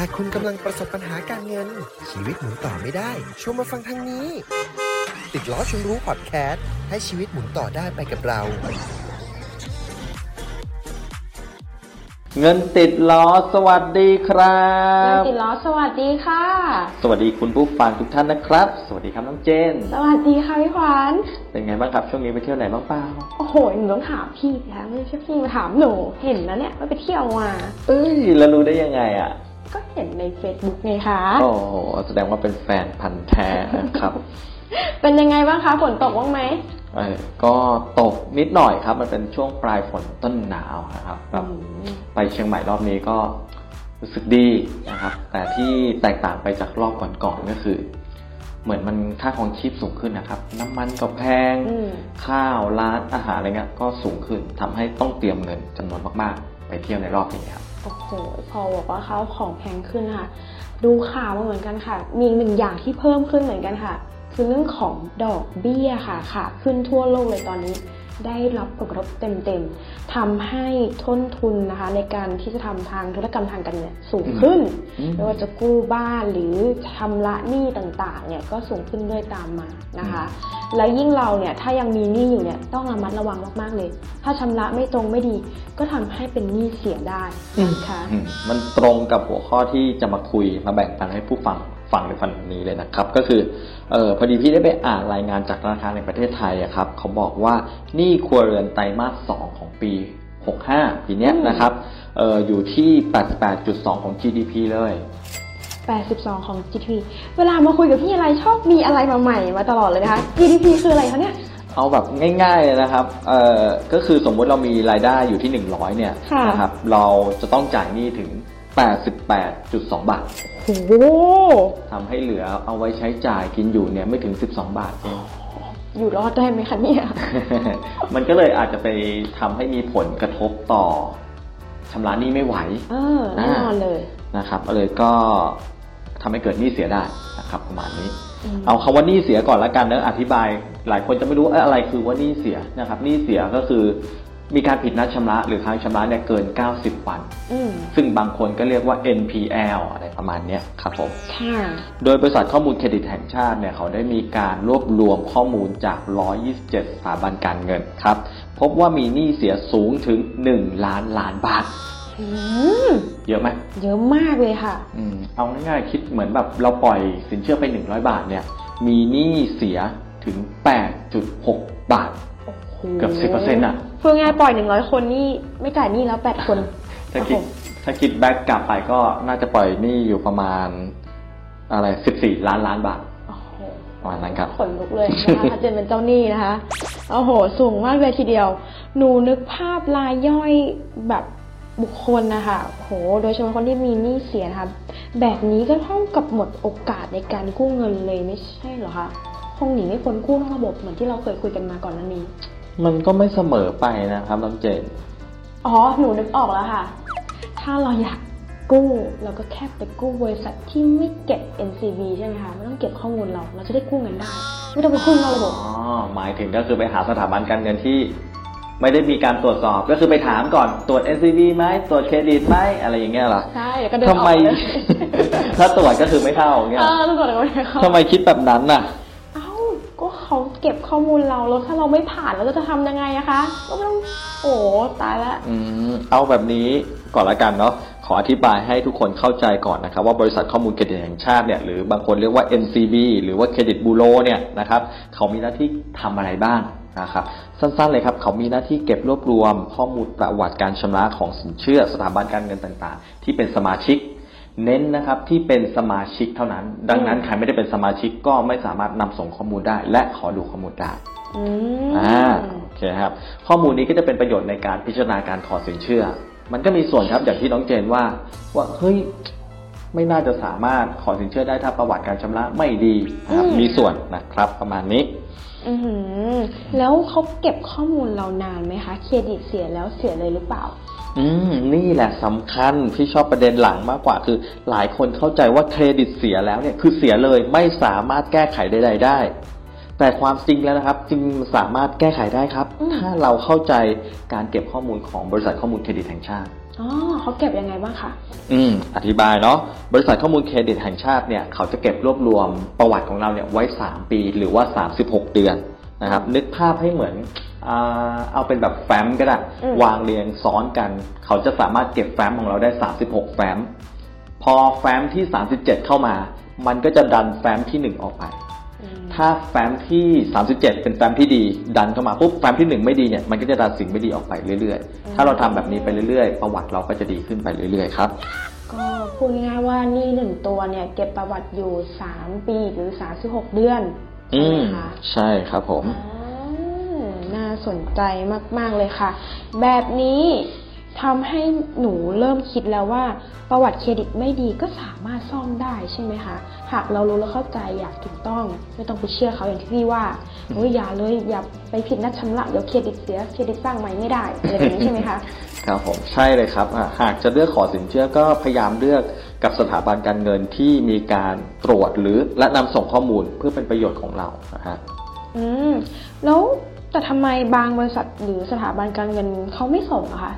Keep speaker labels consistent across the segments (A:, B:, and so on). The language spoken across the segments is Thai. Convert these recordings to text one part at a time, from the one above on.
A: หากคุณกำลังประสบปัญหาการเงิน ชีวิตหมุนต่อไม่ได้ชวนมาฟังทางนี้ ติดล้อชวนรู้พอดแคสต์ให้ชีวิตหมุนต่อได้ไปกับเรา
B: เงินติดล้อสวัสดีครั
C: เงิน
B: บ
C: ติดล้อสวัสดีค่ะ
B: สวัสดีคุณผู้ฟังทุกท่านนะครับ สวัสดีครับน้องเจน
C: สวัสดีค่ะพี่ขวัญ
B: เป็นไงบ้างครับช่วงนี้ไปเที่ยวไหนบ้างเปล่า
C: โอ้โหหนูต้องถามพี่นะไม่ใช่พี่มาถามหนูเห็นนะเนี่ยว่าไปเที่ยวมา
B: เอ้ยแล้วรู้ได้ยังไงอะ
C: ก็เห็นใน Facebook ไงคะ
B: โอ้โหแสดงว่าเป็นแฟนพันธ์แท้นะครับ
C: เป็นยังไงบ้างคะฝนตกบ้างไหม
B: เออก็ตกนิดหน่อยครับ มันเป็นช่วงปลายฝนต้นหนาวนะครับแบบ
C: อืม
B: ไปเชียงใหม่รอบนี้ก็รู้สึกดีนะครับ แต่ที่แตกต่างไปจากรอบก่อนๆก็คือ เหมือนมันค่าของชีพสูงขึ้นนะครับ น้ำมันก็แพง
C: อืม
B: ข้าวร้านอาหารอะไรเงี้ยก็สูงขึ้นทำให้ต้องเตรียมเงินจำนวนมากๆ ไปเที่ยวในรอบนี้ครับ
C: โอ้โห พอบอกว่าข้าวของแพงขึ้นค่ะ ดูข่าวมาเหมือนกันค่ะ มีหนึ่งอย่างที่เพิ่มขึ้นเหมือนกันค่ะ คือเรื่องของดอกเบี้ยค่ะค่ะขึ้นทั่วโลกเลยตอนนี้ ได้รับผลกระทบเต็มๆทำให้ต้นทุนนะคะในการที่จะทำทางธุรกรรมทางการเงินสูงขึ้น
B: อืม
C: ไม่ว่าจะกู้บ้านหรือชำระหนี้ต่างๆเนี่ยก็สูงขึ้นด้วยตามมานะคะ แล้วยิ่งเราเนี่ยถ้ายังมีหนี้อยู่เนี่ยต้องระมัดระวังมากๆเลย ถ้าชำระไม่ตรงไม่ดี ก็ทำให้เป็นหนี้เสียได้นะคะ
B: อืมมันตรงกับหัวข้อที่จะมาคุยมาแบ่งปันให้ผู้ฟัง ฟังในวันนี้เลยนะครับ ก็คือเออพอดีพี่ได้ไปอ่านรายงานจากธนาคารในประเทศไทยอะครับเขาบอกว่าหนี้ครัวเรือนไตรมาส2ของปี 65 ปีเนี้ย
C: อืม
B: นะครับเอออยู่ที่ 88.2 ของ GDP เลย
C: 82 ของ GDP เวลามาคุยกับพี่อะไรชอบมีอะไรมาใหม่มาตลอดเลยนะคะ GDP คืออะไรคะเนี่ย
B: เอาแบบง่ายๆเลยนะครับ เอ่อ ก็คือสมมุติเรามีรายได้อยู่ที่ 100 เนี่ย
C: ค่ะ
B: นะครับ เราจะต้องจ่ายหนี้ถึง 88.2 บาท
C: โอ้โห
B: ทำให้เหลือเอาไว้ใช้จ่ายกินอยู่เนี่ยไม่ถึง 12 บาทเอง
C: อยู่รอดได้ไหมคะเนี่ย
B: มันก็เลยอาจจะไปทำให้มีผลกระทบต่อชำระหนี้ไม่ไหว
C: เออแน่นอนเลย
B: นะครับเลยก็ทำให้เกิดหนี้เสียได้นะครับประมาณนี้
C: อืม
B: เอาคำว่าหนี้เสียก่อนละกันเนอะอธิบาย หลายคนจะไม่รู้เอ้ยอะไรคือว่าหนี้เสียนะครับหนี้เสียก็คือ มีการผิดนัดชำระหรือค้างชำระเนี่ยเกิน 90 วัน
C: อืม
B: ซึ่งบางคนก็เรียกว่า NPL อะไรประมาณเนี้ยครับผม
C: ค่ะ
B: โดยบริษัทข้อมูลเครดิตแห่งชาติเนี่ยเขาได้มีการรวบรวมข้อมูลจาก 127 สถาบันการเงินครับ พบว่ามีหนี้เสียสูงถึง 1 ล้านล้านบาท
C: อืม
B: เยอะไหม
C: เยอะมากเลยค่ะ
B: อืมเอาง่ายๆ คิดเหมือนแบบเราปล่อยสินเชื่อไป 100 บาทเนี่ย มีหนี้เสียถึง 8.6 บาท เกือบ 10%อะ
C: พูดง่ายๆปล่อยหนึ่งร้อยคนนี่ไม่จ่ายหนี้แล้วแปดคน
B: ถ้าคิด
C: โอ้โห
B: ถ้าคิดแบ็กกลับไปก็น่าจะปล่อยหนี้อยู่ประมาณ อะไร14ล้านล้านบาท
C: โอ้โห
B: ประมาณนั้นครับ
C: ขนลุกเลยนะคะถ้าเจนเป็นเจ้าหนี้นะคะโอ้โห สูงมากเลยทีเดียว หนูนึกภาพรายย่อยแบบบุคคลนะคะโห โดยเฉพาะคนที่มีหนี้เสียนะคะ แบบนี้ก็เท่ากับหมดโอกาสในการกู้เงินเลยไม่ใช่เหรอคะ คงหนีไม่พ้นกู้นอกระบบเหมือนที่เราเคยคุยกันมาก่อนหนั้นนี้
B: มันก็ไม่เสมอไปนะครับน้องเจน
C: อ๋อ หนูนึกออกแล้วค่ะ ถ้าเราอยากกู้ เราก็แค่ไปกู้บริษัทที่ไม่เก็บ NCB ใช่ไหมคะไม่ต้องเก็บข้อมูลเรา เราจะได้กู้เงินได้ ไม่ต้องไปกู้นอกระบบ
B: อ๋อ หมายถึงก็คือไปหาสถาบันการเงินที่ ไม่ได้มีการตรวจสอบ ก็คือไปถามก่อนตรวจ NCB ไหมตรวจเครดิตไหมอะไรอย่างเงี้ยเหรอ
C: ใช่เดี๋ยวก็เดินอ
B: ทำ
C: อก
B: ไม
C: เลย
B: ถ้าตรวจก็คือไม่เข้าอย่างเงี้ย
C: เออตำรวจก็ไม่ให้เข้า
B: ทำไมคิดแบบนั้นน่ะ
C: เอ้าก็ เขาเก็บข้อมูลเราแล้วถ้าเราไม่ผ่านเราจะทำยังไงอะคะก็ต้องโอ้ตายละ
B: อืมเอาแบบนี้ก่อนละกันเนาะขออธิบายให้ทุกคนเข้าใจก่อนนะครับว่าบริษัทข้อมูลเครดิตแห่งชาติเนี่ยหรือบางคนเรียกว่า NCB หรือว่าเครดิตบูโรเนี่ยนะครับเขามีหน้าที่ทำอะไรบ้างนะครับสั้นๆเลยครับเขามีหน้าที่เก็บรวบรวมข้อมูลประวัติการชำระของสินเชื่อสถาบันการเงินต่างๆ ที่เป็นสมาชิก เน้นนะครับที่เป็นสมาชิกเท่านั้น ดังนั้นใครไม่ได้เป็นสมาชิกก็ไม่สามารถนำส่งข้อมูลได้ และขอดูข้อมูลได้
C: อืม
B: อ่าโอเคครับ ข้อมูลนี้ก็จะเป็นประโยชน์ในการพิจารณาการขอสินเชื่อ มันก็มีส่วนครับอย่างที่น้องเจนว่า ว่าเฮ้ยไม่น่าจะสามารถขอสินเชื่อได้ถ้าประวัติการชำระไม่ดีนะครับ
C: อืม
B: มีส่วนนะครับประมาณนี้
C: อือหือแล้วเขาเก็บข้อมูลเรานานไหมคะ เครดิตเสียแล้วเสียเลยหรือเปล่า
B: อืมนี่แหละสำคัญที่ชอบประเด็นหลังมากกว่าคือ หลายคนเข้าใจว่าเครดิตเสียแล้วเนี่ยคือเสียเลยไม่สามารถแก้ไขใดๆได้ แต่ความจริงแล้วนะครับจริงสามารถแก้ไขได้ครับ
C: อืม
B: ถ้าเราเข้าใจการเก็บข้อมูลของบริษัทข้อมูลเครดิตแห่งชาติ
C: อ๋อเขาเก็บยังไงบ้างคะ
B: อืมอธิบายเนาะบริษัทข้อมูลเครดิตแห่งชาติเนี่ยเขาจะเก็บรวบรวมประวัติของเราเนี่ยไว้ 3 ปีหรือว่า 36 เดือนนะครับนึกภาพให้เหมือนอา เอาเป็นแบบแฟ้มก็ได้
C: อืม
B: วางเรียงซ้อนกัน เขาจะสามารถเก็บแฟ้มของเราได้ 36 แฟ้ม พอแฟ้มที่ 37 เข้ามา มันก็จะดันแฟ้มทีหนึ่1 ออกไป
C: อืม
B: ถ้าแฟ้มที่ 37 เป็นแฟ้มที่ดี ดันเข้ามาปุ๊บแฟ้มที่ 1 ไม่ดีเนี่ยมันก็จะดันสิ่งไม่ดีออกไปเรื่อยๆ ถ้าเราทำแบบนี้ไปเรื่อยๆ ประวัติเราก็จะดีขึ้นไปเรื่อยๆครับ
C: ก็พูดง่ายๆว่านี่หนึ่งตัวเนี่ย เก็บประวัติอยู่สามปีหรือสามสิบหกเดือนใช่
B: อื
C: ไหม
B: ม
C: คะ
B: ใช่ครับผม
C: อ่าน่า สนใจมากๆเลยค่ะ แบบนี้ทำให้หนูเริ่มคิดแล้วว่า ประวัติเครดิตไม่ดีก็สามารถซ่อมได้ใช่ไหมคะ หากเรารู้และเข้าใจอยากถูกต้อง ไม่ต้องไปเชื่อเขาอย่างที่พี่ว่าเฮ้ยอย่าเลยอย่าไปผิดนัดชำระเดี๋ยวเครดิตเสียเครดิตสร้างใหม่ไม่ได้อะไรแบบนี้ใช่ไหมคะ
B: ครับผมใช่เลยครับอะหากจะเลือกขอสินเชื่อก็พยายามเลือกกับสถาบันการเงินที่มีการตรวจหรือและนำส่งข้อมูลเพื่อเป็นประโยชน์ของเรานะฮะ
C: อืมแล้ว แต่ทำไมบางบริษัทหรือสถาบันการเงินเขาไม่ส่งอะคะ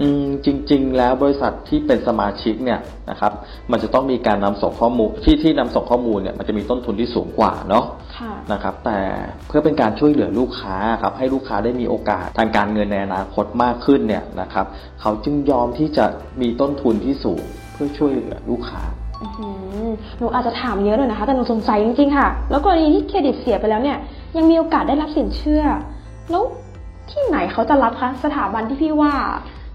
B: อืมจริง ๆ แล้วบริษัทที่เป็นสมาชิกเนี่ยนะครับมันจะต้องมีการนำส่งข้อมูลที่ที่นำส่งข้อมูลเนี่ยมันจะมีต้นทุนที่สูงกว่าเนาะ
C: ค่ะ
B: นะครับแต่เพื่อเป็นการช่วยเหลือลูกค้าครับให้ลูกค้าได้มีโอกาสทางการเงินในอนาคตมากขึ้นเนี่ยนะครับเขาจึงยอมที่จะมีต้นทุนที่สูงเพื่อช่วยเหลือลูกค้า
C: อื้อ หนูอาจจะถามเยอะหน่อยนะคะ แต่หนูสงสัยจริงๆค่ะ แล้วกรณีที่เครดิตเสียไปแล้วเนี่ย ยังมีโอกาสได้รับสินเชื่อ แล้วที่ไหนเขาจะรับคะสถาบันที่พี่ว่า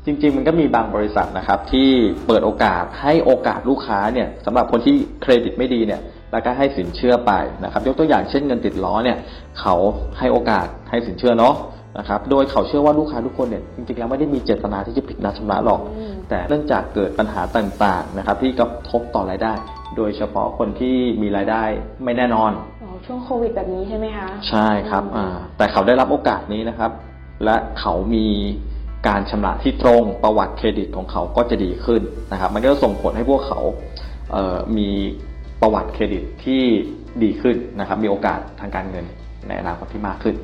B: จริง ๆ มันก็มีบางบริษัทนะครับ ที่เปิดโอกาสให้โอกาสลูกค้าเนี่ยสำหรับคนที่เครดิตไม่ดีเนี่ยแล้วก็ให้สินเชื่อไปนะครับ ยกตัวอย่างเช่นเงินติดล้อเนี่ยเขาให้โอกาสให้สินเชื่อเนาะนะครับ โดยเขาเชื่อว่าลูกค้าทุกคนเนี่ยจริงๆแล้วไม่ได้มีเจตนาที่จะผิดนัดชำระหรอก
C: อื
B: แต่เนื่องจากเกิดปัญหาต่างๆนะครับที่กระทบต่อรายได้ โดยเฉพาะคนที่มีรายได้ไม่แน่นอน
C: อ๋อช่วงโควิดแบบนี้ใช่ไหมคะ
B: ใช่ครับอ่าแต่เขาได้รับโอกาสนี้นะครับ และเขามีการชำระที่ตรงประวัติเครดิตของเขาก็จะดีขึ้นนะครับ มันก็จะส่งผลให้พวกเขาเอ่อมีประวัติเครดิตที่ดีขึ้นนะครับ มีโอกาสทางการเงินในอนาคตที่มากขึ้น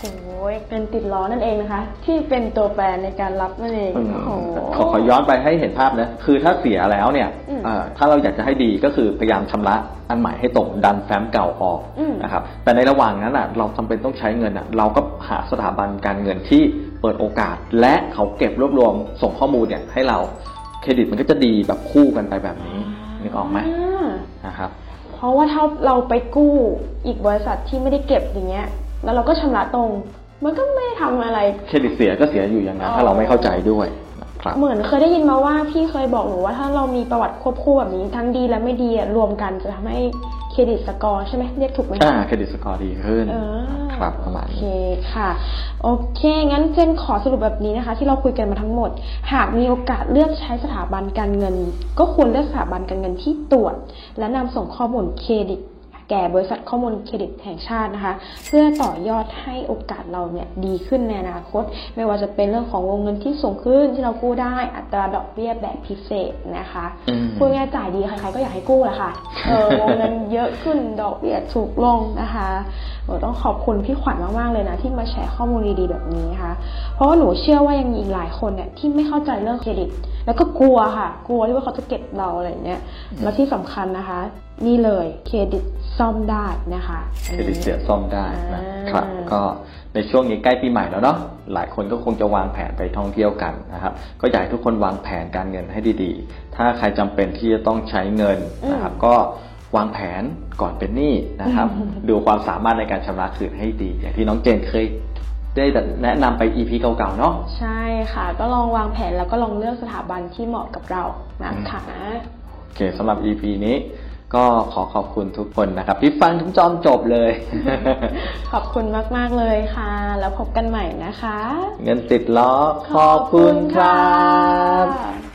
C: โอ้ยเป็นติดล้อนั่นเองนะคะ ที่เป็นตัวแปรในการรับนั่นเอง
B: อืม
C: โอ้โห
B: ขอขอย้อนไปให้เห็นภาพนะคือถ้าเสียแล้วเนี่ย
C: อืม
B: เอ่อถ้าเราอยากจะให้ดีก็คือพยายามชำระอันใหม่ให้ตรงดันแฟ้มเก่าออก
C: อืม
B: นะครับแต่ในระหว่างนั้นอะเราจำเป็นต้องใช้เงินอะเราก็หาสถาบันการเงินที่เปิดโอกาส และเขาเก็บรวบรวมส่งข้อมูลเนี่ยให้เราเครดิตมันก็จะดีแบบคู่กันไปแบบนี้นึกออกไหมานะครับ
C: เพราะว่าถ้าเราไปกู้อีกบริษัทที่ไม่ได้เก็บอย่างเงี้ย แล้วเราก็ชำระตรง มันก็ไม่ได้ทำอะไร
B: เครดิตเสียก็เสียอยู่อย่างนั้น
C: อ๋อ
B: ถ้าเราไม่เข้าใจด้วยนะครับ
C: เหมือนเคยได้ยินมาว่าพี่เคยบอกหนูว่าถ้าเรามีประวัติควบคู่แบบนี้ทั้งดีและไม่ดีอะรวมกันจะทำให้ credit score ใช่ไหมเรียกถูกไหม
B: อ่าเครดิตสกอร์ดีขึ้น
C: เออ
B: ครับประมาณ
C: โอเค
B: นี้
C: ค่ะโอเค งั้นเจนขอสรุปแบบนี้นะคะ ที่เราคุยกันมาทั้งหมด หากมีโอกาสเลือกใช้สถาบันการเงิน ก็ควรเลือกสถาบันการเงินที่ตรวจ และนำส่งข้อมูลเครดิต แก่บริษัทข้อมูลเครดิตแห่งชาตินะคะ เพื่อต่อยอดให้โอกาสเราเนี่ยดีขึ้นในอนาคต ไม่ว่าจะเป็นเรื่องของวงเงินที่สูงขึ้นที่เรากู้ได้อัตราดอกเบี้ยแบบพิเศษนะคะ
B: อืม
C: พูดง่ายๆจ่ายดีใครๆก็อยากให้กู้แหละค่ะเออวงเงินเยอะขึ้นดอกเบี้ยถูกลงนะคะเออ ต้องขอบคุณพี่ขวัญมากๆเลยนะ ที่มาแชร์ข้อมูลดีๆแบบนี้นะคะเพราะว่าหนูเชื่อว่ายังมีอีกหลายคนเนี่ยที่ไม่เข้าใจเรื่องเครดิต แล้วก็กลัวค่ะ กลัวที่ว่าเขาจะเก็บเราอะไรอย่างเงี้ยแล้วที่สำคัญนะคะ นี่เลยเครดิตซ่อมได้นะคะ
B: เครดิตเสียซ่อมได้นะ
C: อ่า
B: ครับก็ในช่วงนี้ใกล้ปีใหม่แล้วเนาะหลายคนก็คงจะวางแผนไปท่องเที่ยวกันนะครับ ก็อยากให้ทุกคนวางแผนการเงินให้ดีๆ ถ้าใครจำเป็นที่จะต้องใช้เงินนะครับก็ วางแผนก่อนเป็นหนี้นะครับ ดูความสามารถในการชำระคืนให้ดี อย่างที่น้องเจนเคยได้แนะนำไป EP เก่าๆเนาะ
C: ใช่ค่ะ ก็ลองวางแผนแล้วก็ลองเลือกสถาบันที่เหมาะกับเรานะคะ
B: โอเคสำหรับ EP นี้ก็ขอขอบคุณทุกคนนะครับ ที่ฟังถึงจอมจบเลย
C: ขอบคุณมาก ๆ เลยค่ะ แล้วพบกันใหม่นะคะ
B: เงินติดล้อขอบคุณครับ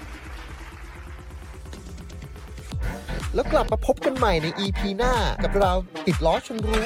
A: แล้วกลับมาพบกันใหม่ใน EP หน้ากับเราติดล้อชนรู้